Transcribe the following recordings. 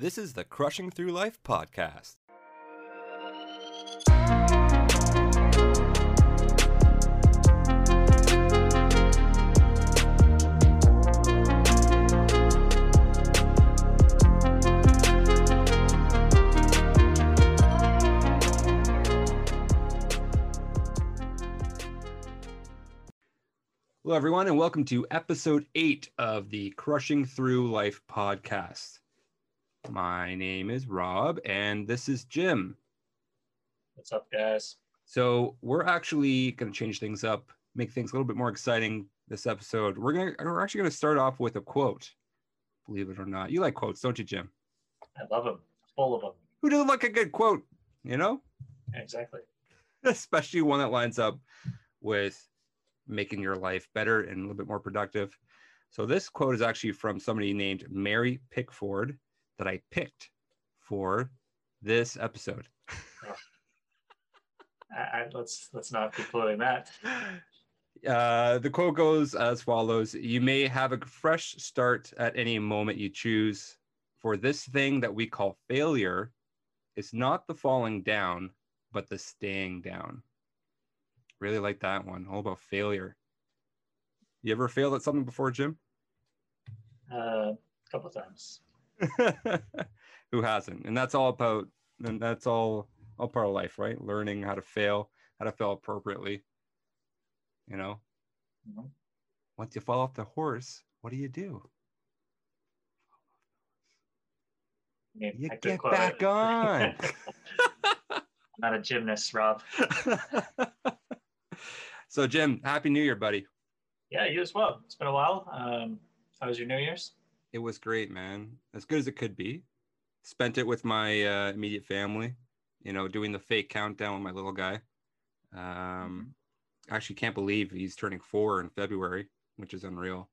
This is the Crushing Through Life podcast. Hello, everyone, and welcome to episode eight of the Crushing Through Life podcast. My name is Rob, and this is Jim. What's up, guys? So we're actually going to change things up, make things a little bit more exciting this episode. We're gonna we're actually going to start off with a quote. Believe it or not, you like quotes, don't you, Jim? I love them, full of them. Who doesn't like a good quote? You know, Exactly. especially one that lines up with making your life better and a little bit more productive. So this quote is actually from somebody named Mary Pickford that I picked for this episode. I, I, let's let's not be quoting that. Uh, the quote goes as follows You may have a fresh start at any moment you choose. For this thing that we call failure is not the falling down, but the staying down. Really like that one. All about failure. You ever failed at something before, Jim? Uh, a couple times. Who hasn't? And that's all about, and that's all, all part of life, right? Learning how to fail, how to fail appropriately. You know, Mhm. once you fall off the horse, what do you do? Mean, You get back on. I'm not a gymnast, Rob. so, Jim, happy New Year, buddy. Yeah, you as well. It's been a while. Um, how was your New Year's? It was great, man. As good as it could be. Spent it with my uh, immediate family, you know, doing the fake countdown with my little guy. Um, I actually can't believe he's turning four in February, which is unreal.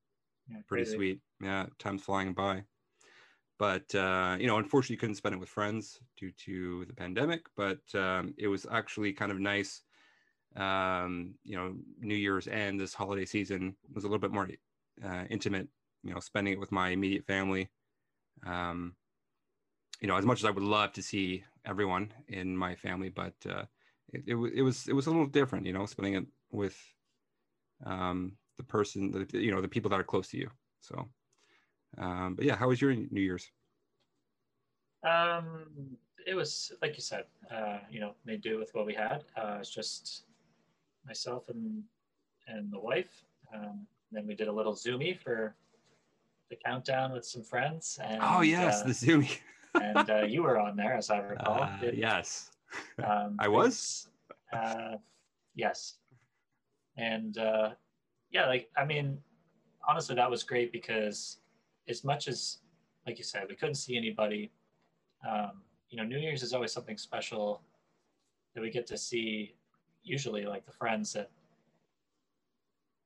Yeah, Pretty crazy. sweet. Yeah, time's flying by. But, uh, you know, unfortunately, couldn't spend it with friends due to the pandemic, but um, it was actually kind of nice. Um, you know, New Year's and this holiday season was a little bit more uh, intimate you know, spending it with my immediate family. Um, you know, as much as I would love to see everyone in my family, but uh, it, it, it was it was a little different, you know, spending it with um, the person, the, you know, the people that are close to you. So, um, but yeah, how was your New Year's? Um, it was like you said. Uh, you know, made do with what we had. Uh, it's just myself and and the wife. Um, then we did a little zoomy for the countdown with some friends. And, oh yes, uh, the Zoom. and uh, you were on there, as I recall. Uh, yes. Um, I was? Uh, yes. And uh, yeah, like I mean, honestly, that was great because as much as, like you said, we couldn't see anybody. Um, you know, New Year's is always something special that we get to see. Usually, like the friends that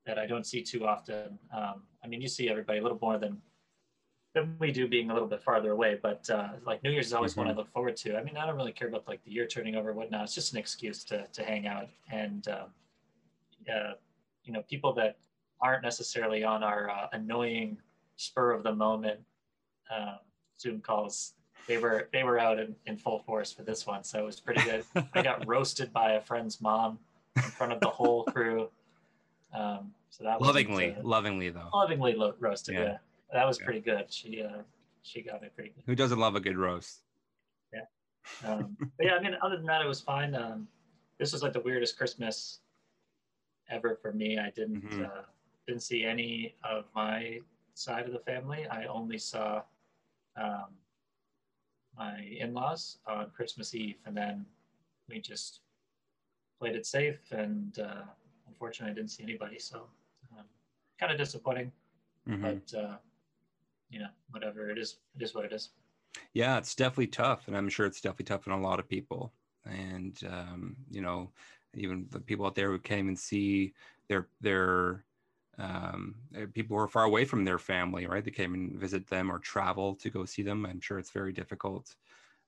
that I don't see too often. Um, I mean, you see everybody a little more than than we do being a little bit farther away. But uh, like New Year's is always one I look forward to. I mean, I don't really care about like the year turning over or whatnot. It's just an excuse to to hang out and um, uh, you know people that aren't necessarily on our uh, annoying spur of the moment um, Zoom calls. They were they were out in, in full force for this one, so it was pretty good. I got roasted by a friend's mom in front of the whole crew. Um, so that was Lovingly, lovingly though. lovingly lo- roasted. Yeah. Yeah. that was Yeah. pretty good. She uh, she got it pretty good. Who doesn't love a good roast? Yeah. Um, but yeah, I mean, other than that, it was fine. Um, this was like the weirdest Christmas ever for me. I didn't Mhm. uh, didn't see any of my side of the family. I only saw um, my in-laws on Christmas Eve, and then we just played it safe. And uh, unfortunately, I didn't see anybody, so kind of disappointing. Mhm. But uh, you know, whatever it is, it is what it is. Yeah, it's definitely tough, and I'm sure it's definitely tough on a lot of people. And um, you know, even the people out there who can't even see their their um, uh, people who are far away from their family, right? They can't even visit them or travel to go see them. I'm sure it's very difficult.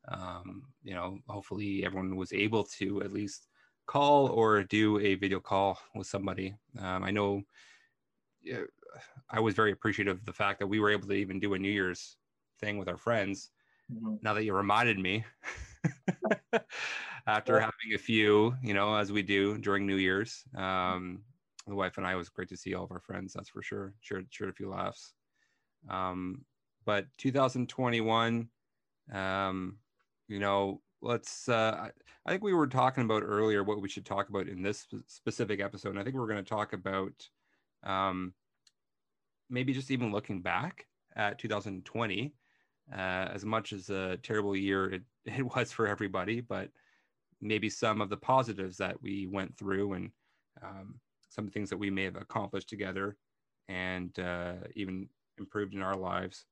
Um, you know, hopefully everyone was able to at least call or do a video call with somebody. Um, I know I was very appreciative of the fact that we were able to even do a New Year's thing with our friends Mhm. now that you reminded me, after having a few, you know, as we do during New Year's, um, the wife and I was great to see all of our friends. That's for sure. Shared shared a few laughs. Um, but 2021, um, you know, let's. Uh, I, I think we were talking about earlier what we should talk about in this specific episode. And I think we're going to talk about um, maybe just even looking back at 2020 uh, as much as a terrible year it, it was for everybody, but maybe some of the positives that we went through and um, some things that we may have accomplished together and uh, even improved in our lives.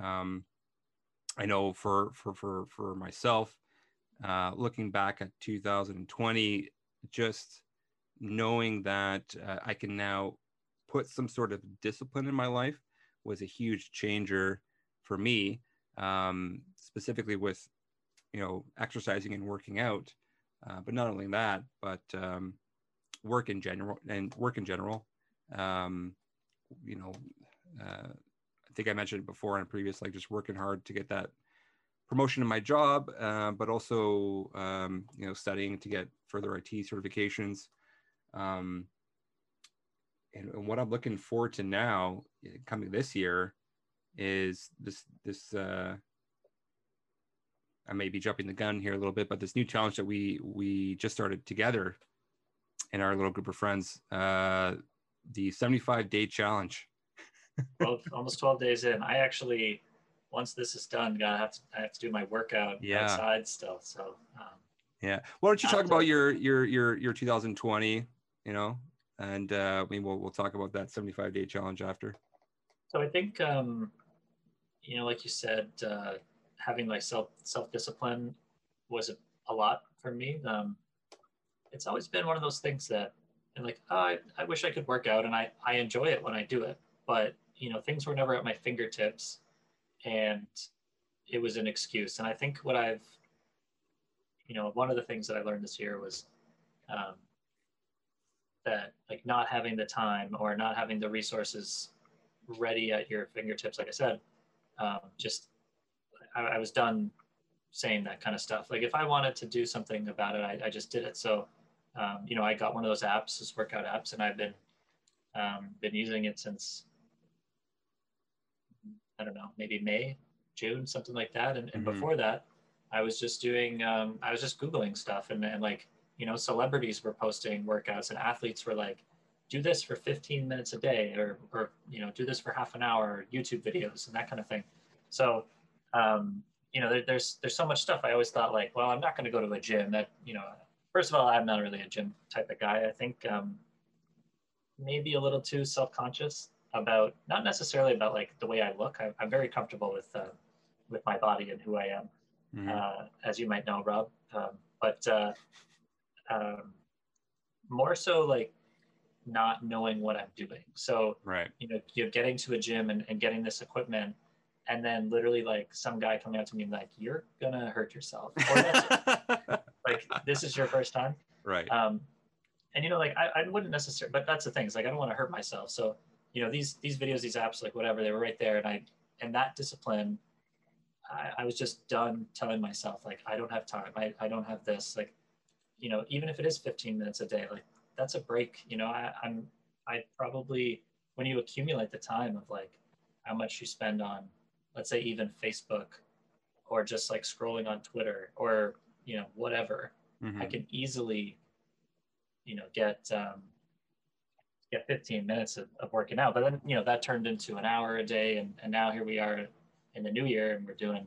Um, I know for for for for myself, uh, looking back at 2020, just knowing that uh, I can now put some sort of discipline in my life was a huge changer for me um, specifically with you know exercising and working out. Uh, but not only that but um, work in general and work in general. Um, you know uh, i think i mentioned before in previous like just working hard to get that promotion in my job uh, but also um, you know studying to get further it certifications. Um, and, and what i'm looking forward to now eh, coming this year is this this uh, I may be jumping the gun here a little bit, but this new challenge that we we just started together in our little group of friends, uh, the 75 day challenge. 12, almost 12 days in. I actually, once this is done, gotta have to I have to do my workout Yeah. outside still. So um, Yeah. Why don't you talk After- about your your your your 2020? You know, and uh, mean we'll we'll talk about that 75 day challenge after. So I think, um, you know, like you said, uh, having like self self discipline was a, a lot for me. Um, it's always been one of those things that, and like, oh, I, I wish I could work out, and I I enjoy it when I do it, but you know, things were never at my fingertips, and it was an excuse. And I think what I've, you know, one of the things that I learned this year was. Um, that like not having the time or not having the resources ready at your fingertips. Like I said, um, just I, I was done saying that kind of stuff. Like if I wanted to do something about it, I, I just did it. So, um, you know, I got one of those apps, those workout apps, and I've been um, been using it since I don't know, maybe May, June, something like that. And, and Mhm. before that, I was just doing, um, I was just googling stuff, and, and like you know, celebrities were posting workouts, and athletes were like, do this for 15 minutes a day or, or you know do this for half an hour youtube videos and that kind of thing. So um, you know there, there's there's so much stuff. I always thought like well i'm not going to go to a gym. That you know first of all i'm not really a gym type of guy. I think um, maybe a little too self-conscious about not necessarily about like the way i look. I, i'm very comfortable with uh, with my body and who i am Mhm. uh, as you might know, Rob. Um, but uh, um, more so like not knowing what I'm doing. So, right. you know, you're getting to a gym and, and getting this equipment, and then literally like some guy coming out to me and like, you're gonna hurt yourself. Or like, this is your first time. right. Um, and you know, like I, I wouldn't necessarily, but that's the thing. It's like I don't want to hurt myself. So, you know, these these videos, these apps, like whatever, they were right there, and I and that discipline, I, I was just done telling myself like I don't have time. I, I don't have this. Like, you know, even if it is 15 minutes a day, like that's a break. You know, I, I'm I probably when you accumulate the time of like how much you spend on, let's say even Facebook, or just like scrolling on Twitter or you know whatever. Mhm. I can easily, you know, get um, get 15 minutes of, of working out. But then, you know, that turned into an hour a day, and, and now here we are in the new year, and we're doing,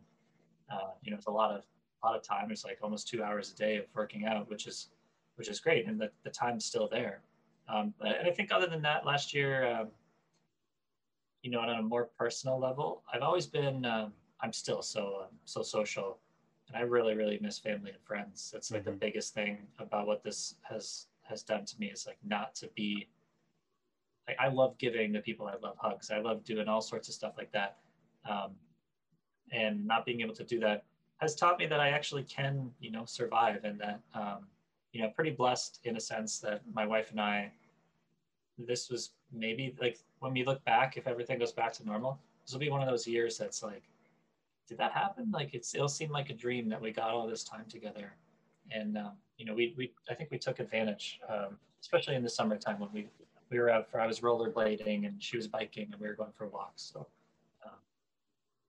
uh, you know, it's a lot of a lot of time. It's like almost two hours a day of working out, which is which is great, and the, the time's still there. Um, but and I think other than that, last year, um, you know, on a more personal level, I've always been, um, I'm still so um, so social and I really, really miss family and friends. That's like the Mhm. biggest thing about what this has has done to me is like not to be. Like I love giving the people I love hugs. I love doing all sorts of stuff like that, um, and not being able to do that has taught me that I actually can, you know, survive, and that um, you know, pretty blessed in a sense that my wife and I. This was maybe like when we look back, if everything goes back to normal, this will be one of those years that's like did that happen? Like it's, it'll seem like a dream that we got all this time together. And, um, you know, we, we, I think we took advantage, um, especially in the summertime when we, we were out for, I was rollerblading and she was biking and we were going for walks. So, um,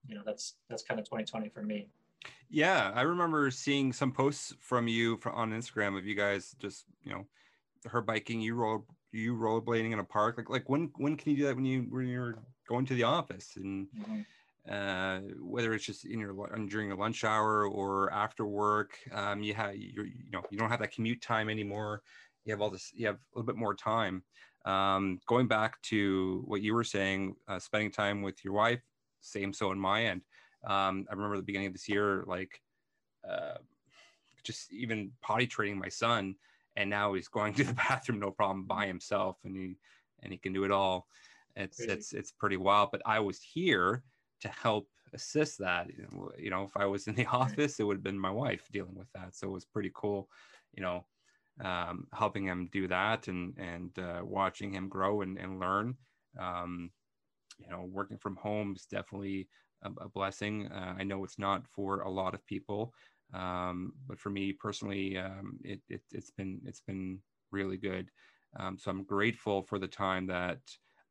you know, that's, that's kind of 2020 for me. Yeah. I remember seeing some posts from you on Instagram of you guys just, you know, her biking, you roll, you rollerblading in a park. Like, like when, when can you do that when you, when you're going to the office and, mm-hmm uh, whether it's just in your during your lunch hour or after work. Um, you have you you know you don't have that commute time anymore. You have all this. You have a little bit more time. Um, going back to what you were saying, uh, spending time with your wife. Same so on my end. Um, I remember the beginning of this year, like uh, just even potty training my son, and now he's going to the bathroom no problem by himself, and he and he can do it all. It's Crazy. it's it's pretty wild. But I was here to help assist that. You know, if I was in the office, it would have been my wife dealing with that. So it was pretty cool, you know, um, helping him do that and and uh, watching him grow and, and learn. Um, you know, working from home is definitely a, blessing. Uh, I know it's not for a lot of people, um, but for me personally, um, it, it has been it's been really good. Um, so I'm grateful for the time that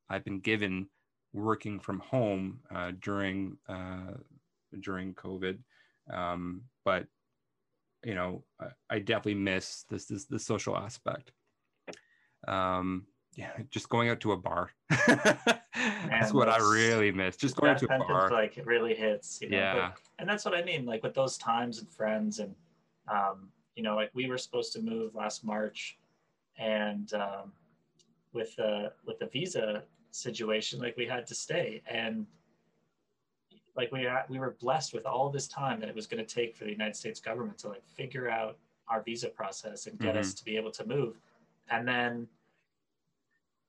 I've been given working from home uh, during uh, during COVID, um, but you know I, I, definitely miss this this the social aspect. Um, yeah, just going out to a bar. that's what I really miss. Just going to a bar. Like it really hits. You know? Yeah, but, and that's what I mean. Like with those times and friends, and um, you know, like we were supposed to move last March, and um, with the with the visa situation like we had to stay and like we we were blessed with all this time that it was going to take for the United States government to like figure out our visa process and get mm-hmm. us to be able to move and then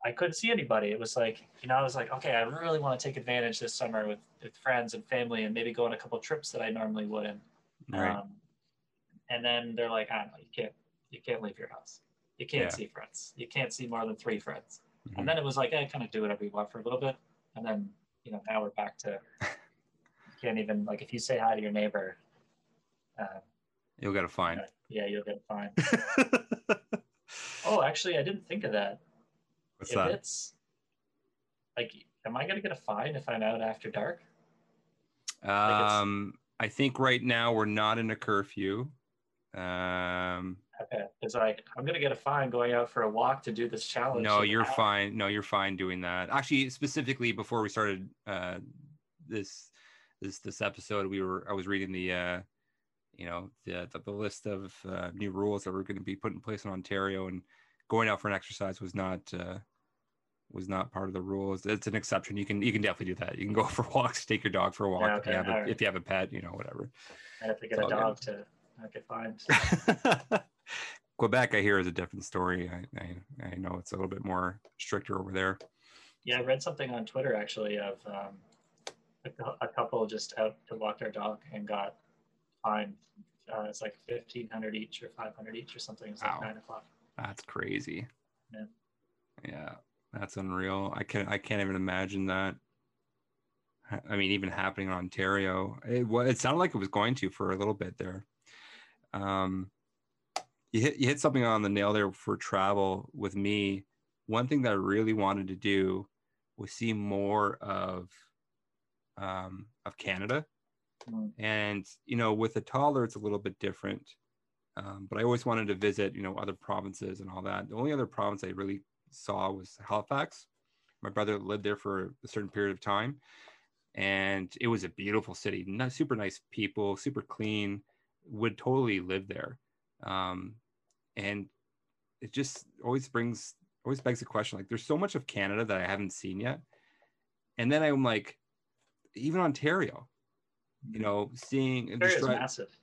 I couldn't see anybody. It was like, you know, I was like, okay, I really want to take advantage this summer with, with friends and family and maybe go on a couple trips that I normally wouldn't. Right. Um, and then they're like, I don't know, you can't, you can't leave your house. You can't yeah. see friends. You can't see more than three friends. Mm-hmm. And then it was like, I kind of do whatever you want for a little bit. And then, you know, now we're back to, you can't even, like, if you say hi to your neighbor, uh, you'll get a fine. Uh, yeah, you'll get a fine. oh, actually, I didn't think of that. What's if that? It's like, am I going to get a fine if I'm out after dark? Um, I think right now we're not in a curfew. Um, Okay. It's like I'm gonna get a fine going out for a walk to do this challenge. No, you're fine. No, you're fine doing that. Actually, specifically before we started uh, this this this episode, we were I was reading the uh, you know the, the, the list of uh, new rules that were going to be put in place in Ontario, and going out for an exercise was not uh, was not part of the rules. It's an exception. You can you can definitely do that. You can go for walks, take your dog for a walk yeah, okay. if, you have a, right. if you have a pet, you know, whatever. I have to get it's a dog good. to not get fined. Quebec, I hear, is a different story. I, I, I know it's a little bit more stricter over there. Yeah, I read something on Twitter actually of um, a, a, couple just out to walk their dog and got fined. Uh, it's like fifteen hundred each or five hundred each or something. It's like wow. nine o'clock. That's crazy. Yeah. Yeah, that's unreal. I can't. I can't even imagine that. I mean, even happening in Ontario. It, it sounded like it was going to for a little bit there. Um, you hit you hit something on the nail there for travel with me. One thing that I really wanted to do was see more of um, of Canada, mm. and you know, with a toddler, it's a little bit different. Um, but I always wanted to visit, you know, other provinces and all that. The only other province I really saw was Halifax. My brother lived there for a certain period of time, and it was a beautiful city. Super nice people, super clean. Would totally live there. Um, and it just always brings always begs the question like there's so much of canada that i haven't seen yet and then i'm like even ontario you mm-hmm. know seeing ontario is massive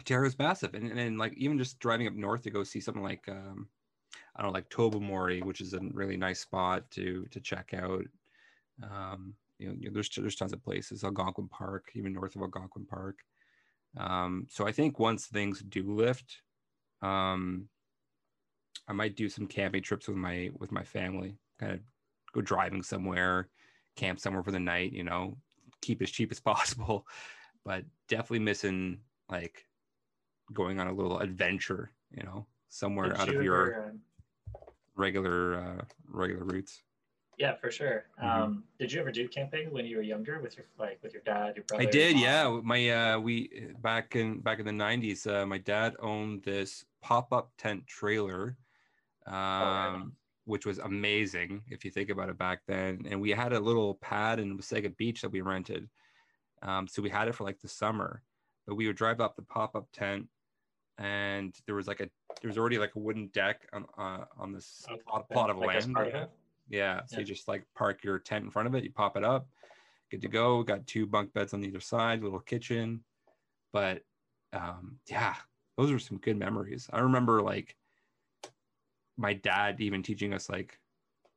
ontario is massive and, and, like even just driving up north to go see something like um i don't know like tobermory which is a really nice spot to to check out um you know, there's there's tons of places algonquin park even north of algonquin park um so i think once things do lift um, I might do some camping trips with my with my family. Kind of go driving somewhere, camp somewhere for the night. You know, keep as cheap as possible. but definitely missing like going on a little adventure, you know, somewhere out of your regular uh, regular routes. yeah, for sure. Mhm. Um, did you ever do camping when you were younger with your like with your dad, your brother? I did, yeah. My uh, we back in back in the '90s, uh, my dad owned this pop-up tent trailer, um, right which was amazing if you think about it back then. And we had a little pad in Wasaga Beach that we rented, um, so we had it for like the summer. But we would drive up the pop-up tent, and there was like a there was already like a wooden deck on uh, on this Okay, plot, plot of like land. yeah. Yeah. So Yeah. you just like park your tent in front of it, you pop it up, good to go. Got two bunk beds on either side, little kitchen. But um, yeah, those were some good memories. I remember like my dad even teaching us like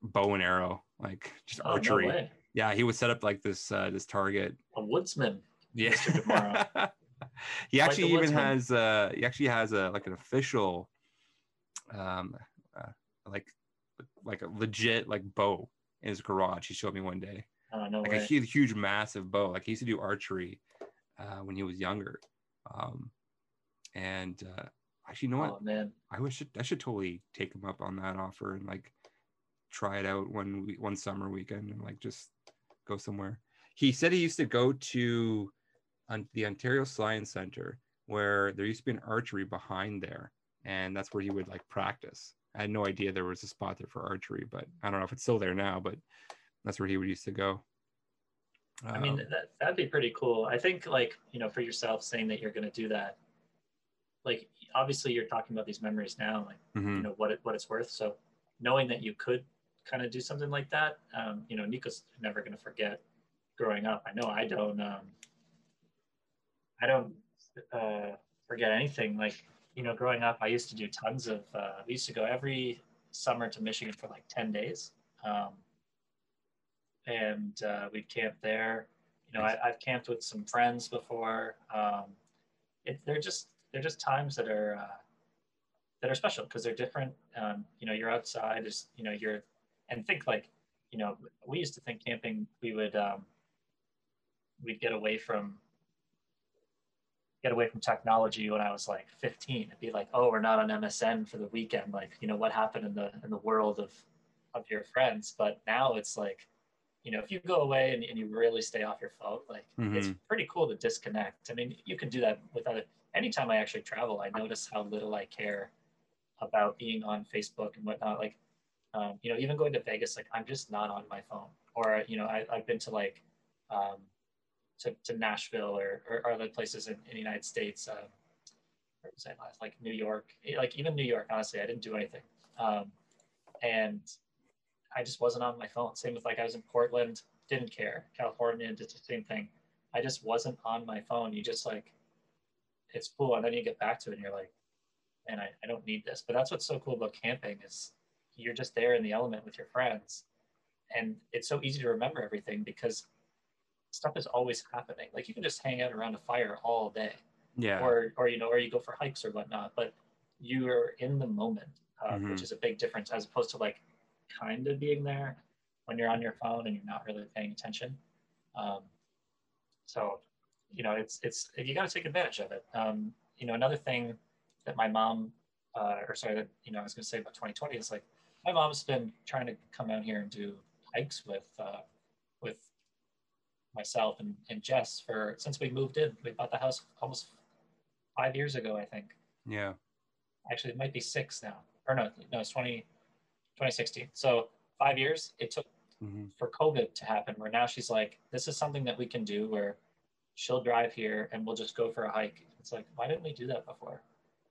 bow and arrow, like just Oh, archery. way. yeah, he would set up like this uh this target. A woodsman. Yeah. He actually the even has uh he actually has a like an official um uh, like like a legit like bow in his garage. He showed me one day. Oh, no Like way. a huge, huge massive bow. Like he used to do archery uh when he was younger. Um and uh actually you know what? Oh man. I wish I should totally take him up on that offer and like try it out one week, one summer weekend and like just go somewhere. He said he used to go to on the Ontario Science Center where there used to be an archery behind there, and that's where he would like practice. I had no idea there was a spot there for archery, but I don't know if it's still there now, but that's where he would used to go. I mean, Um, that, that'd be pretty cool. I think, like, you know, for yourself saying that you're going to do that, like, obviously you're talking about these memories now, like, mhm. you know, what, it, what it's worth. So knowing that you could kind of do something like that, um, you know, Nico's never going to forget growing up. I know I don't, um, I don't uh, forget anything. Like, you know, growing up, I used to do tons of, uh, we used to go every summer to Michigan for like 10 days. Um, and uh, we'd camp there. You know, I, I've camped with some friends before. Um, it, they're just they're just times that are uh, that are special because they're different. Um, you know, you're outside. Is you know you're and think like you know we used to think camping we would um, we'd get away from get away from technology when I was like 15. It'd be like, oh, we're not on MSN for the weekend. Like, you know, what happened in the in the world of of your friends. But now it's like, you know, if you go away and, and you really stay off your phone, like it's pretty cool to disconnect. I mean, you can do that without it. Anytime I actually travel, I notice how little I care about being on Facebook and whatnot. Like, um, you know, even going to Vegas, like I'm just not on my phone. Or, you know, I, I've been to like um, to, to Nashville or, or other places in, in the United States. Um? Like New York, like even New York. Honestly, I didn't do anything, um, and I just wasn't on my phone. Same with like I was in Portland, didn't care. California did the same thing. I just wasn't on my phone. You just like, it's cool, and then you get back to it, and you're like, and I, I don't need this. But that's what's so cool about camping is you're just there in the element with your friends, and it's so easy to remember everything because stuff is always happening. Like you can just hang out around a fire all day, yeah. or or you know, or you go for hikes or whatnot. But you are in the moment, uh, Mhm. which is a big difference as opposed to like kind of being there when you're on your phone and you're not really paying attention. Um, so, you know, it's it's you got to take advantage of it. Um, you know, another thing that my mom, uh, or sorry, that you know, I was going to say about 2020 is like my mom's been trying to come out here and do hikes with uh, with myself and, and Jess for since we moved in. We bought the house almost five years ago, I think. yeah. Actually, it might be six now. Or no, no, it's 20, 2016. So five years it took Mhm. for COVID to happen, where now she's like, this is something that we can do where she'll drive here and we'll just go for a hike. It's like, why didn't we do that before?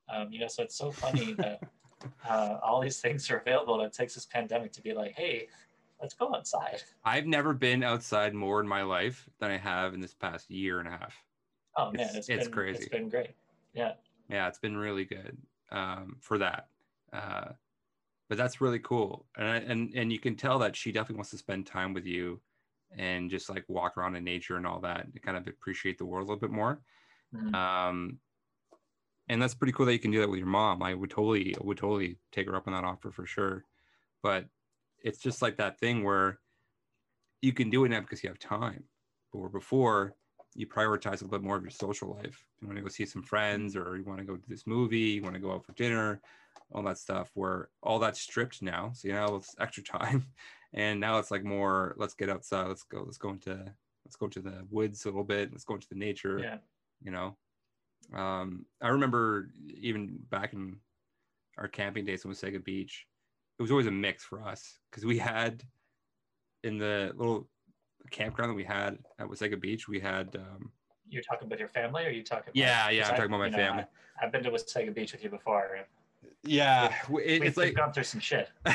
Um, you know, so it's so funny that uh, all these things are available and it takes this pandemic to be like, hey, let's go outside. I've never been outside more in my life than I have in this past year and a half. Oh man, It's- it's, it's been, crazy. It's been great. Yeah. Yeah, it's been really good um, for that. Uh, but that's really cool, and I, and and you can tell that she definitely wants to spend time with you, and just like walk around in nature and all that, to kind of appreciate the world a little bit more. Mhm. Um, and that's pretty cool that you can do that with your mom. I would totally would totally take her up on that offer for sure. But it's just like that thing where you can do it now because you have time. But where before you prioritize a little bit more of your social life. You want to go see some friends, or you want to go to this movie, you want to go out for dinner, all that stuff. Where all that's stripped now, so you know it's extra time, and now it's like more. Let's get outside. Let's go. Let's go into. Let's go to the woods a little bit. Let's go into the nature. Yeah. You know, um, I remember even back in our camping days in Wasaga Beach, it was always a mix for us because we had in the little campground that we had at Wasaga Beach, we had. Um, You're talking about your family, or you talking? About, yeah, yeah, I'm I- talking about my know, family. I, have been to Wasaga Beach with you before. Yeah, We've, it's we've like gone through some shit.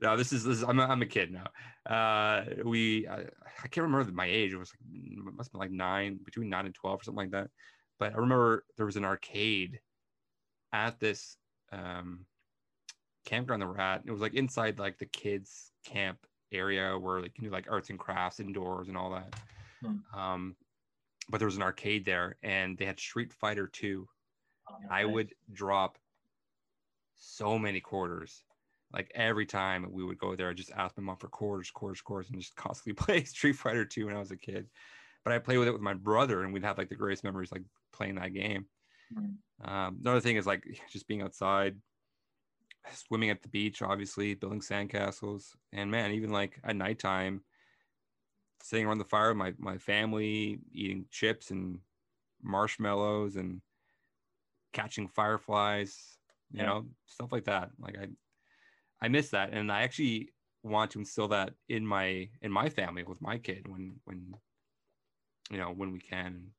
no, this is this is I'm a, I'm a kid now. Uh, we I, I can't remember my age. It was like it must have been like nine, between nine and twelve or something like that. But I remember there was an arcade at this um, campground that we're at. It was like inside like the kids camp area where they can do like arts and crafts indoors and all that. Hmm. Um, but there was an arcade there, and they had Street Fighter Two. Um, I would drop so many quarters. Like every time we would go there, I just ask my mom for quarters, quarters, quarters, and just constantly play Street Fighter 2 when I was a kid. But I played with it with my brother, and we'd have like the greatest memories, like playing that game. Mhm. Um, another thing is like just being outside, swimming at the beach, obviously, building sandcastles, and man, even like at nighttime, sitting around the fire with my my family, eating chips and marshmallows and catching fireflies, you Yeah. know, stuff like that. Like I, I miss that, and I actually want to instill that in my in my family with my kid when when you know when we can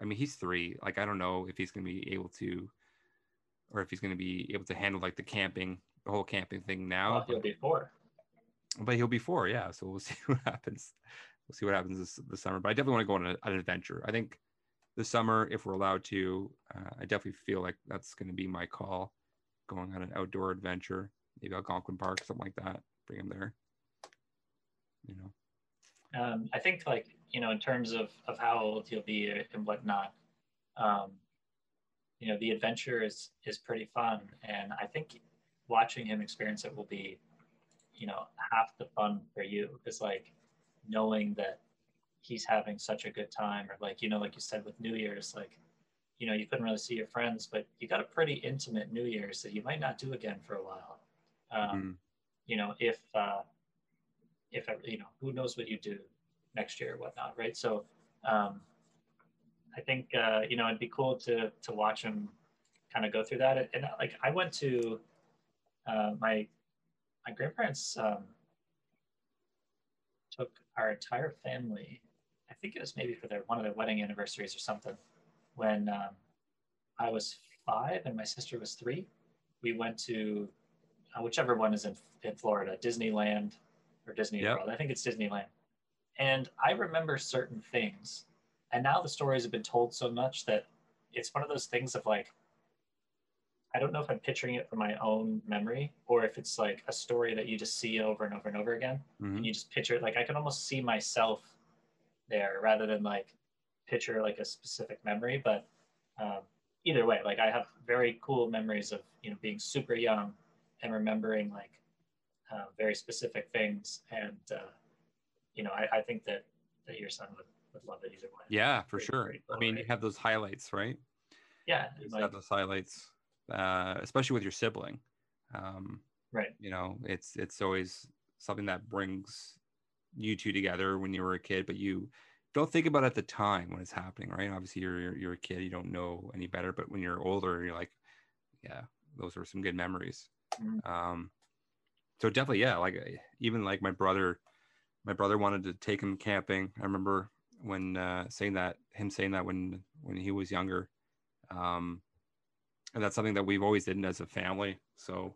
I mean, he's three. Like, I don't know if he's going to be able to, or if he's going to be able to handle like the camping, the whole camping thing now. Well, he'll be four. but he'll be four, yeah. So we'll see what happens. We'll see what happens this, this summer. But I definitely want to go on a, an adventure. I think this summer, if we're allowed to, uh, I definitely feel like that's going to be my call, going on an outdoor adventure, maybe Algonquin Park, something like that. Bring him there. You know. Um, I think like you know in terms of of how old he'll be and whatnot. Um, you know the adventure is is pretty fun, and I think watching him experience it will be, you know, half the fun for you. Is like knowing that he's having such a good time, or like you know, like you said with New Year's, like you know you couldn't really see your friends, but you got a pretty intimate New Year's that you might not do again for a while. Um, Mm. You know, if uh, if you know, who knows what you do next year or whatnot, right? So um, I think uh, you know it'd be cool to to watch him kind of go through that. And, like I went to uh, my my grandparents um, took our entire family. I think it was maybe for their one of their wedding anniversaries or something. When um, I was five and my sister was three, we went to uh, whichever one is in in Florida, Disneyland or Disney Yep. World. I think it's Disneyland. And I remember certain things. And now the stories have been told so much that it's one of those things of like, I don't know if I'm picturing it from my own memory or if it's like a story that you just see over and over and over again. Mhm. And you just picture it. Like I can almost see myself there rather than like picture like a specific memory. But um, either way, like I have very cool memories of, you know, being super young and remembering like uh, very specific things. And, uh, you know, I, I think that, that your son would, would love it either way. Yeah, for Great- sure. great I mean, you have those highlights, right? Yeah. You like- have those highlights, uh, especially with your sibling. Um, right. you know, it's it's always something that brings you two together when you were a kid, but you don't think about it at the time when it's happening, right? Obviously, you're you're, you're a kid, you don't know any better, but when you're older, you're like, yeah, those are some good memories. Mhm. Um, so definitely, yeah, like even like my brother, my brother wanted to take him camping. I remember when uh, saying that, him saying that when when he was younger. Um, and that's something that we've always did as a family. So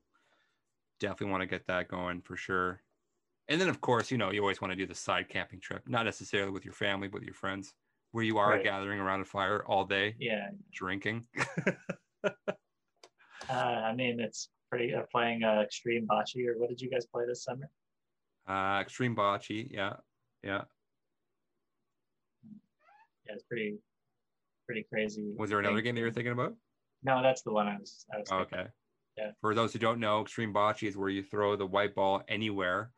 definitely want to get that going for sure. And then of course, you know, you always want to do the side camping trip, not necessarily with your family, but with your friends, where you are Right. gathering around a fire all day, Yeah. drinking. Uh, I mean, it's pretty uh, playing uh, extreme bocce or what did you guys play this summer? uh, extreme bocce, yeah, yeah. Yeah, it's pretty, pretty crazy. Was there another thing. game that you were thinking about? No, that's the one I was. I was Oh, okay. Yeah. For those who don't know, extreme bocce is where you throw the white ball anywhere,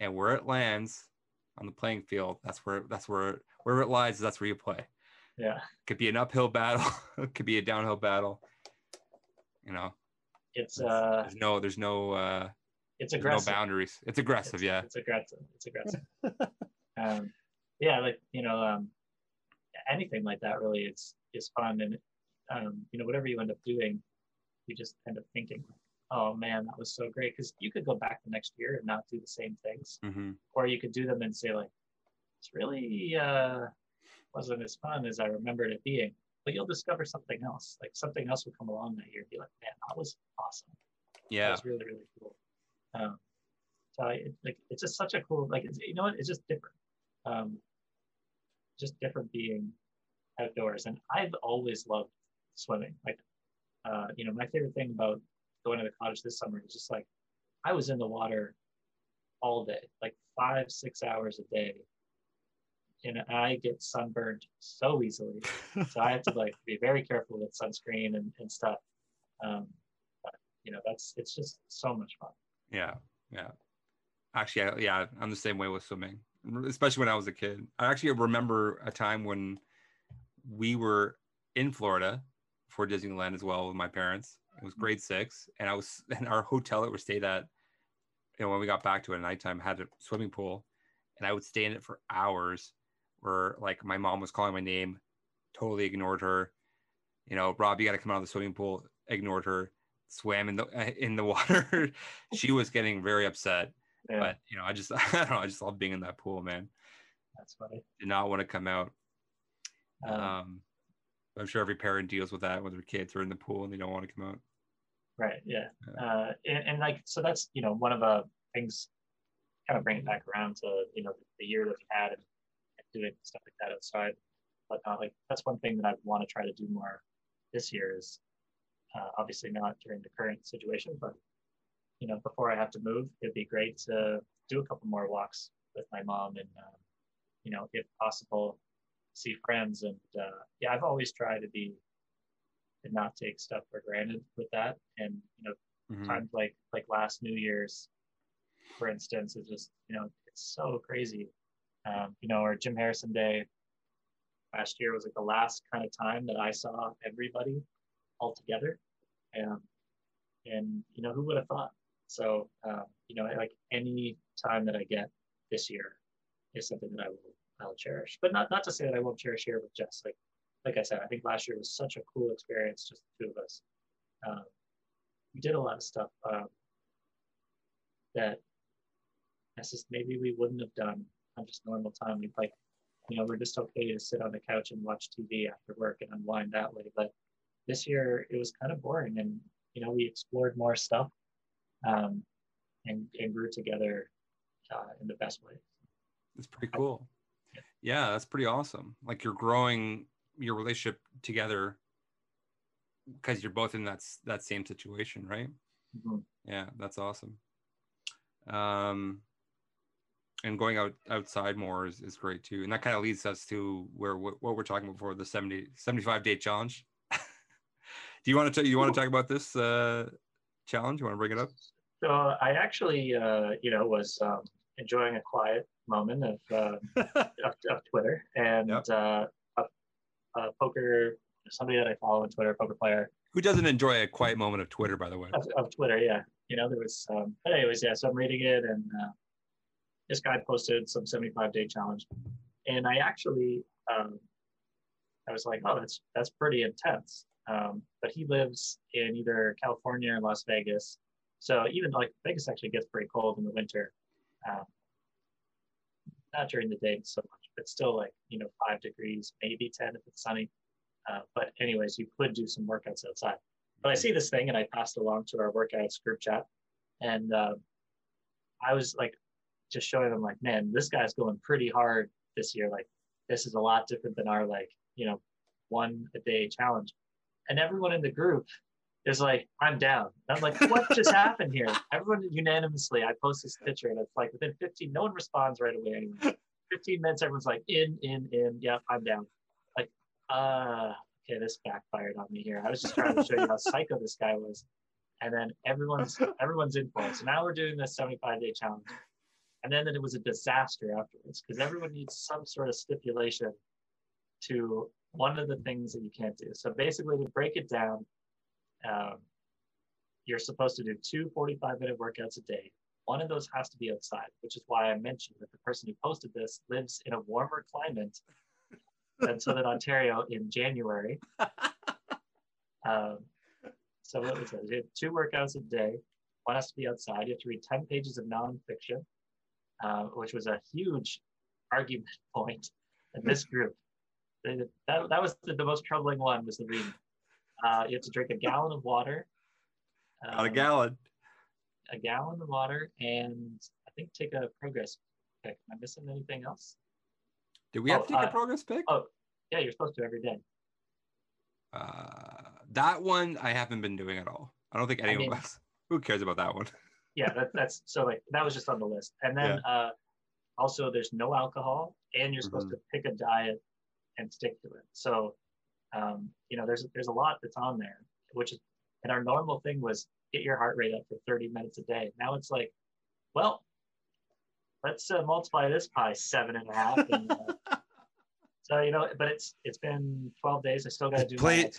and where it lands, on the playing field. That's where that's where wherever it lies, that's where you play. Yeah. Could be an uphill battle, it could be a downhill battle. You know, It's uh there's no there's no uh it's aggressive. no boundaries. It's aggressive, it's, yeah. It's aggressive. It's aggressive. um, yeah, like you know, um, anything like that really is is fun, and um, you know, whatever you end up doing, you just end up thinking, oh man, that was so great, because you could go back the next year and not do the same things, hmm or you could do them and say like, it's really uh, wasn't as fun as I remembered it being. But you'll discover something else. Like something else will come along that year and be like, man, that was awesome. That Yeah. was really really cool. Um, so I, it, like it's just such a cool like it's, you know what it's just different. Um, just different being outdoors, and I've always loved swimming. Like, uh, you know, my favorite thing about going to the cottage this summer is just like I was in the water all day, like five six hours a day, and I get sunburned so easily so I have to like be very careful with sunscreen and, and stuff. Um, but you know, that's it's just so much fun. Yeah, yeah. Actually, yeah, I'm the same way with swimming, especially when I was a kid. I actually remember a time when we were in Florida for Disneyland as well with my parents. It was mm-hmm. grade six, and I was in our hotel that we stayed at. And when we got back to it at nighttime, had a swimming pool, and I would stay in it for hours. Where like my mom was calling my name, totally ignored her. You know, Rob, you got to come out of the swimming pool. Ignored her. Swam in the in the water. she was getting very upset. Yeah, But you know, I just I don't know. I just love being in that pool, man. that's funny. Did not want to come out. Um, Um, I'm sure every parent deals with that when their kids are in the pool and they don't want to come out. right. Yeah. yeah. Uh, and, and like so that's you know one of the things. Kind of bring it back around to you know the year that we had and, doing stuff like that outside. But uh, like that's one thing that I want to try to do more this year is uh, obviously not during the current situation, but you know before I have to move, it'd be great to do a couple more walks with my mom and um, you know if possible see friends and uh, yeah I've always tried to be to not take stuff for granted with that and you know Mhm. times like like last New Year's, for instance, is just you know it's so crazy. Um, you know, or Jim Harrison Day last year was like the last kind of time that I saw everybody all together, and and you know who would have thought? So um, you know, like any time that I get this year is something that I will I'll cherish. But not not to say that I won't cherish here with Jess. Like like I said, I think last year was such a cool experience, just the two of us. Um, we did a lot of stuff um, that just maybe we wouldn't have done on just normal time. We'd like, you know, we're just okay to sit on the couch and watch TV after work and unwind that way. But this year it was kind of boring, and you know, we explored more stuff um, and and grew together uh, in the best way. It's pretty cool. Yeah, that's pretty awesome. Like you're growing your relationship together because you're both in that that same situation, right? Mhm. Yeah, that's awesome. Um, and going out outside more is, is great too. And that kind of leads us to where what, what we're talking about before the 70, 75 day challenge. Do you want to you want to talk about this uh, challenge? You want to bring it up? So I actually, uh, you know, was um, enjoying a quiet moment of, uh, of, of Twitter and Yep. uh, a, a poker, somebody that I follow on Twitter, poker player Who doesn't enjoy a quiet moment of Twitter, by the way? of, of Twitter. Yeah, you know, there was. Um, but anyways, yeah. So I'm reading it, and uh, this guy posted some 75 day challenge, and I actually, um, I was like, oh, that's that's pretty intense. Um, but he lives in either California or Las Vegas, so even like Vegas actually gets pretty cold in the winter. Um, not during the day so much, but still like you know five degrees, maybe ten if it's sunny. Uh, but anyways, you could do some workouts outside. But I see this thing and I passed along to our workouts group chat, and uh, I was like, just showing them like, man, this guy's going pretty hard this year. Like, this is a lot different than our like, you know, one a day challenge. And everyone in the group is like, I'm down. And I'm like, what just happened here? Everyone unanimously, I post this picture and it's like within 15, no one responds right away anyway. 15 minutes, everyone's like, in, in, in. Yeah, I'm down. Like, uh, okay, this backfired on me here. I was just trying to show you how psycho this guy was. And then everyone's everyone's in for it. So now we're doing this 75 day challenge. And then it was a disaster afterwards because everyone needs some sort of stipulation to one of the things that you can't do. So basically, to break it down, um, you're supposed to do two 45 minute workouts a day. One of those has to be outside, which is why I mentioned that the person who posted this lives in a warmer climate than Southern Ontario in January. Um, so what was it? Two workouts a day. One has to be outside. You have to read 10 pages of nonfiction, uh, which was a huge argument point in this group. That, that was the, the most troubling one was the reading. Uh, you have to drink a gallon of water. Um, Not a gallon. A gallon of water, and I think take a progress pic. Am I missing anything else? Do we have oh, to take uh, a progress pic? Oh, yeah, you're supposed to every day. Uh, that one I haven't been doing at all. I don't think anyone I mean, else. Who cares about that one? yeah, that, that's so like that was just on the list. And then yeah. uh, also there's no alcohol, and you're supposed mm-hmm. to pick a diet and stick to it. So um, you know, there's there's a lot that's on there, which is and our normal thing was get your heart rate up for 30 minutes a day. Now it's like, well, let's uh, multiply this by seven and a half. And, uh, so you know, but it's it's been 12 days. I still got to do play.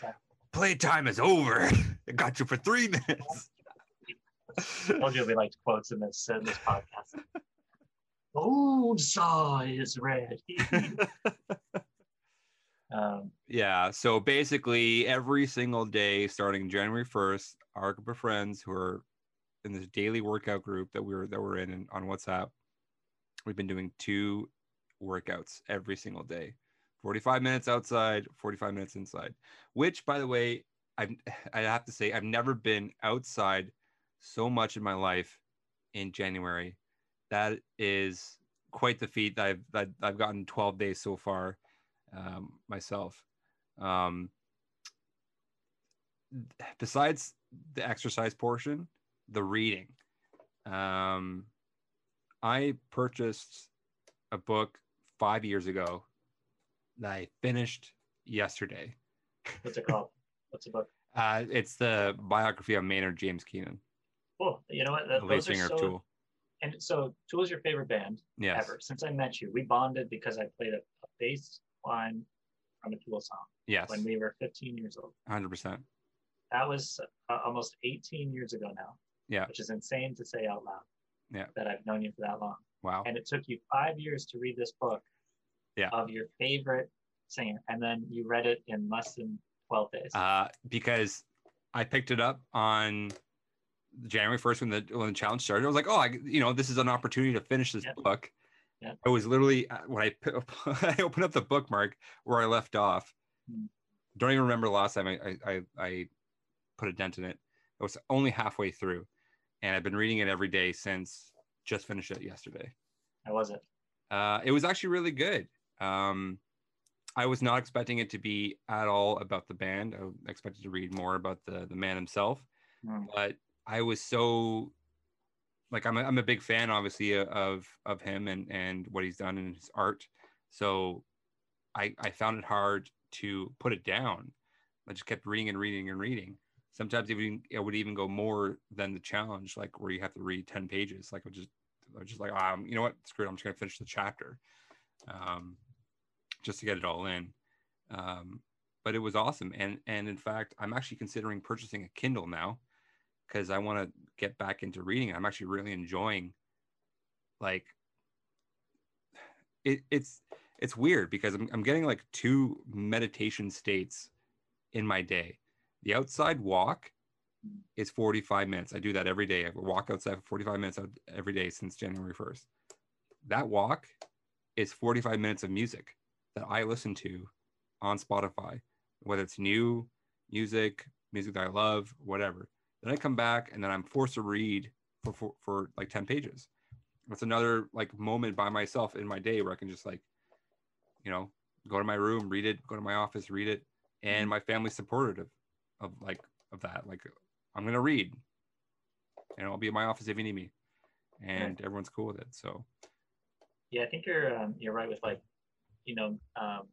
Playtime is over. It got you for three minutes. I told you we liked quotes in this in this podcast. Old saw is red. Um, yeah. So basically, every single day starting January 1st, our group of friends who are in this daily workout group that we are that we're in on WhatsApp, we've been doing two workouts every single day 45 minutes outside 45 minutes inside which by the way i i have to say i've never been outside so much in my life in january that is quite the feat i've i've gotten 12 days so far um, myself. Um, besides the exercise portion, the reading. Um, I purchased a book five years ago that I finished yesterday. What's it called? What's the book? Uh, it's the biography of Maynard James Keenan. Cool. You know what? That, the lead singer so, of Tool. And so Tool is your favorite band yes. ever. Since I met you, we bonded because I played a, a bass line from a Tool song. Yes. When we were 15 years old. 100%. That was uh, almost 18 years ago now. Yeah. Which is insane to say out loud. Yeah. That I've known you for that long. Wow. And it took you five years to read this book. Yeah. Of your favorite singer, and then you read it in less than 12 days. Uh, because I picked it up on January 1st when the when the challenge started. I was like, oh, I, you know, this is an opportunity to finish this book. Yeah. It was literally uh, when I I opened up the bookmark where I left off. Mm. Don't even remember the last time I, I I put a dent in it. It was only halfway through, and I've been reading it every day since. Just finished it yesterday. How was it? Uh, it was actually really good. Um, I was not expecting it to be at all about the band. I expected to read more about the the man himself, mm. but I was so like I'm a, I'm a big fan obviously of of him and and what he's done in his art. So i i found it hard to put it down. I just kept reading and reading and reading. Sometimes even it would even go more than the challenge like where you have to read 10 pages. Like i just I was just like um you know what? Screw it. I'm just gonna finish the chapter um just to get it all in. Um but it was awesome. And and in fact i'm actually considering purchasing a kindle now because I want to get back into reading. I'm actually really enjoying like it, it's it's weird because I'm, I'm getting like two meditation states in my day. The outside walk is 45 minutes. I do that every day. I walk outside for 45 minutes every day since January 1st. That walk is 45 minutes of music that I listen to on Spotify, whether it's new music, music that I love, whatever. Then I come back and then I'm forced to read for, for, for like 10 pages. That's another like moment by myself in my day where I can just like, you know, go to my room, read it, go to my office, read it. And mm-hmm. my family's supportive of, of like, of that. Like, I'm going to read and I'll be in my office if you need me. And yeah. everyone's cool with it. So, yeah, I think you're, um, you're right with like, you know, um,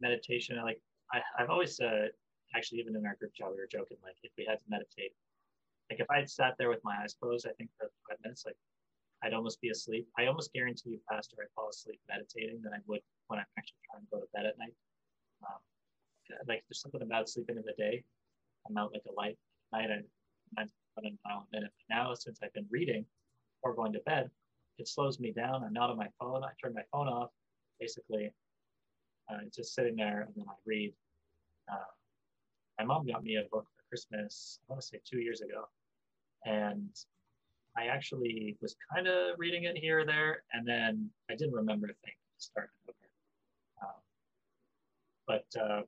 meditation. Like, I, I've always, uh, actually even in our group chat we were joking like if we had to meditate like if i had sat there with my eyes closed i think for five minutes like I'd almost be asleep. I almost guarantee you faster I fall asleep meditating than I would when I'm actually trying to go to bed at night. Um, like there's something about sleeping in the day. I'm out like a light at night. I'm running a mile a minute. But now since I've been reading or going to bed, it slows me down. I'm not on my phone. I turn my phone off. Basically, uh, just sitting there and then I read. Uh, my mom got me a book for Christmas. I want to say two years ago, and I actually was kind of reading it here or there, and then I didn't remember a thing to start it over. Um, but uh,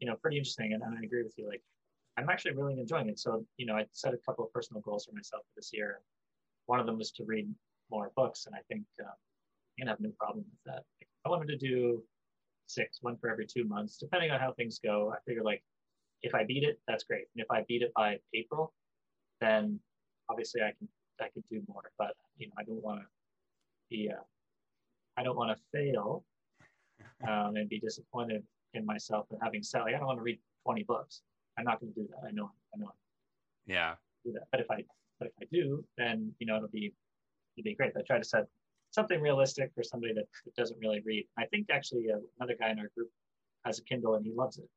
you know, pretty interesting, and, and I agree with you. Like, I'm actually really enjoying it. So you know, I set a couple of personal goals for myself for this year. One of them was to read more books, and I think um, I'm gonna have no problem with that. I wanted to do six, one for every two months, depending on how things go. I figure like if I beat it, that's great. And if I beat it by April, then obviously I can I could do more, but you know, I don't want to be, uh, I don't want to fail um, and be disappointed in myself and having said, like, I don't want to read 20 books. I'm not going to do that. I know, I know. Yeah. Do that. But if I, but if I do, then, you know, it'll be, it'll be great. I try to set something realistic for somebody that, doesn't really read. I think actually uh, another guy in our group has a Kindle and he loves it.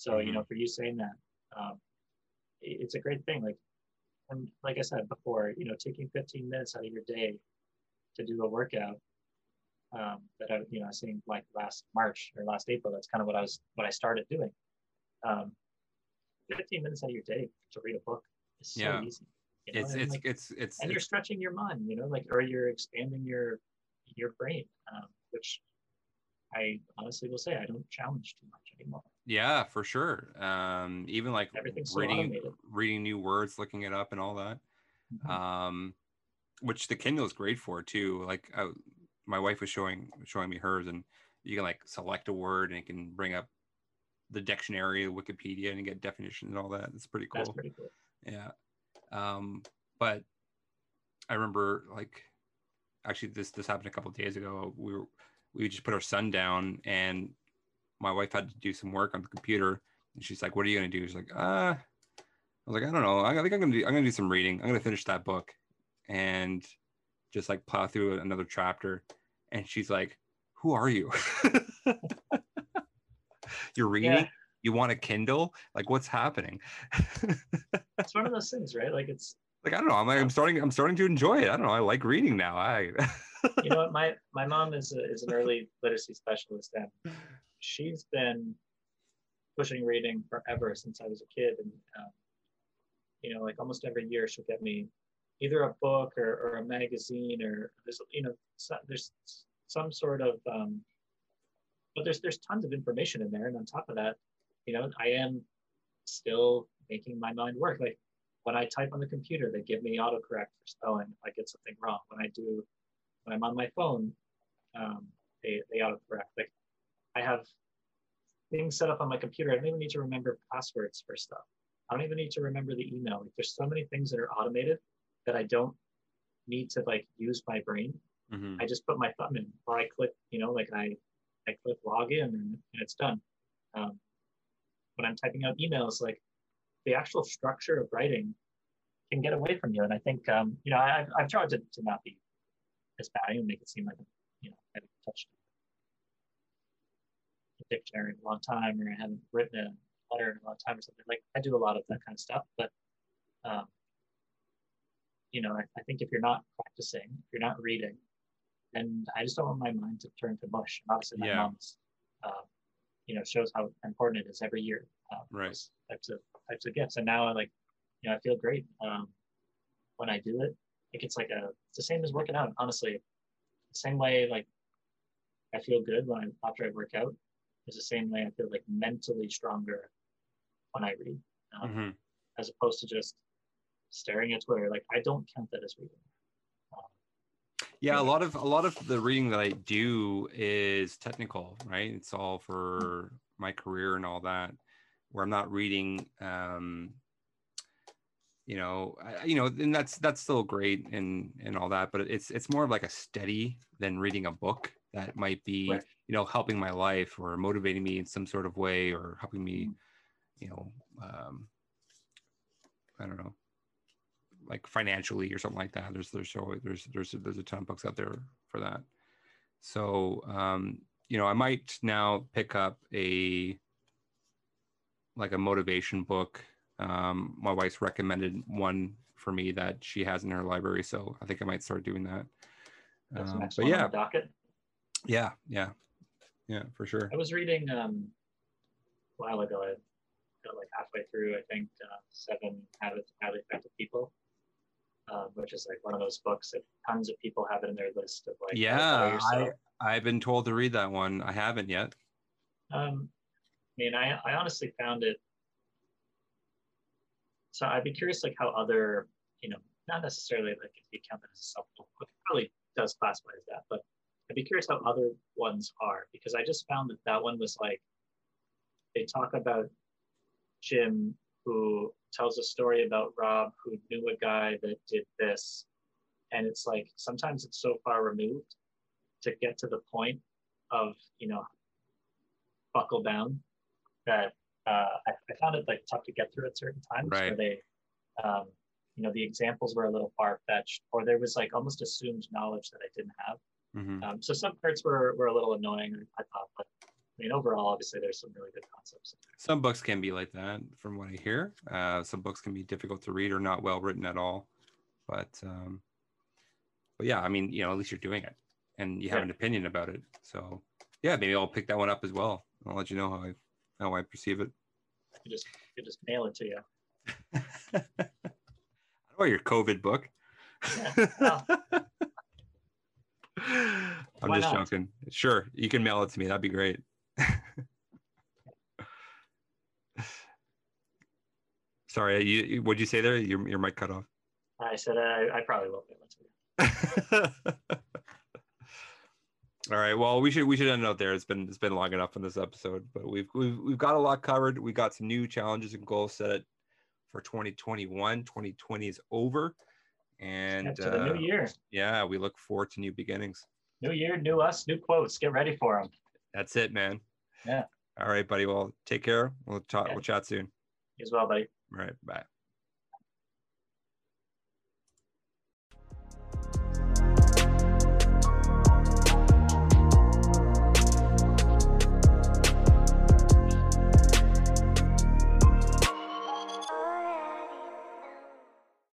So, mm-hmm. you know, for you saying that, um, it's a great thing. Like and like I said before, you know, taking 15 minutes out of your day to do a workout um, that I, you know, I seen like last March or last April. That's kind of what I was, what I started doing. Um, 15 minutes out of your day to read a book is so yeah. easy. You know? It's, it's, like, it's, it's, and it's, you're stretching your mind, you know, like, or you're expanding your, your brain, um, which I honestly will say I don't challenge too much anymore. Yeah, for sure. Um, even like reading so reading new words, looking it up, and all that. Mm-hmm. Um, which the Kindle is great for too. Like I, my wife was showing showing me hers, and you can like select a word and it can bring up the dictionary, Wikipedia, and get definitions and all that. It's pretty cool. That's pretty cool. Yeah. Um, but I remember like actually this this happened a couple days ago. We were we just put our son down and my wife had to do some work on the computer and she's like what are you going to do? She's like uh i was like i don't know. I think i'm going to do i'm going to do some reading. I'm going to finish that book and just like plow through another chapter and she's like who are you? You're reading? Yeah. you want a kindle? Like what's happening? It's one of those things right? Like it's like i don't know. I'm, like, I'm starting i'm starting to enjoy it. I don't know. I like reading now. I you know what? My my mom is a, is an early literacy specialist, and she's been pushing reading forever since I was a kid. And um, you know, like almost every year, she'll get me either a book or, or a magazine, or there's you know there's some sort of um, but there's there's tons of information in there. And on top of that, you know, I am still making my mind work. Like when I type on the computer, they give me autocorrect for spelling if I get something wrong. When I do when I'm on my phone, um, they, they autocorrect. Like I have things set up on my computer. I don't even need to remember passwords for stuff. I don't even need to remember the email. Like there's so many things that are automated that I don't need to like use my brain. Mm-hmm. I just put my thumb in or I click, you know, like I, I click login and, and it's done. Um, when I'm typing out emails, like the actual structure of writing can get away from you. And I think, um, you know, I, I've, I've tried to, to not be as bad and make it seem like you know I haven't touched dictionary in a long time or I haven't written a letter in a long time or something. Like I do a lot of that kind of stuff, but um, you know, I, I, think if you're not practicing, if you're not reading, and I just don't want my mind to turn to mush. And obviously, my yeah. mom's, uh, you know, shows how important it is every year. Um, right. Types of types of gifts, and now I like, you know, I feel great um, when I do it like it's like a it's the same as working out honestly the same way like i feel good when i after i work out is the same way i feel like mentally stronger when i read um, mm-hmm. as opposed to just staring at twitter. Like i don't count that as reading. Um, yeah a lot of a lot of the reading that i do is technical right? It's all for my career and all that where i'm not reading um you know I, you know and that's that's still great and and all that but it's it's more of like a study than reading a book. That might be right. You know helping my life or motivating me in some sort of way or helping me mm-hmm. you know um i don't know like financially or something like that. There's there's always, there's there's there's a ton of books out there for that. So um, you know, I might now pick up a like a motivation book. Um, my wife's recommended one for me that she has in her library, so I think I might start doing that. That's the Um, next but one yeah, docket. yeah, yeah, yeah, for sure. I was reading um, a while ago. I got like halfway through, I think, uh, Seven Habits of Highly Effective People, um, which is like one of those books that tons of people have it in their list of like. how to better Yeah, I, I've been told to read that one. I haven't yet. Um, I mean, I, I honestly found it. So I'd be curious, like how other, you know, not necessarily like if you count that as a self-help book, it probably does classify as that, but I'd be curious how other ones are because I just found that that one was like, they talk about Jim who tells a story about Rob who knew a guy that did this, and it's like sometimes it's so far removed to get to the point of you know buckle down that uh, I, I found it like tough to get through at certain times where they um, you know the examples were a little far-fetched or there was like almost assumed knowledge that i didn't have Mhm. um, so some parts were, were a little annoying i thought but i mean overall obviously there's some really good concepts Some books can be like that, from what I hear. Uh, some books can be difficult to read or not well written at all. But um, but yeah, I mean, you know, at least you're doing it, and you have Yeah. an opinion about it. So yeah, maybe I'll pick that one up as well. I'll let you know how I how I perceive it. you just you just mail it to you oh, your COVID book. well. I'm Why just not? joking. Sure, you can mail it to me. That'd be great. Sorry, you, you what'd you say there? Your your mic cut off. i said uh, i, I probably won't mail it to you All right. Well, we should we should end it out there. It's been it's been long enough in this episode, but we've we've we've got a lot covered. We got some new challenges and goals set for 2021. 2020 is over, and to the uh, new year yeah, we look forward to new beginnings. new year new us new quotes get ready for them That's it, man. Yeah. All right, buddy. Well, take care. We'll talk. Okay. We'll chat soon. as well buddy All right. Bye.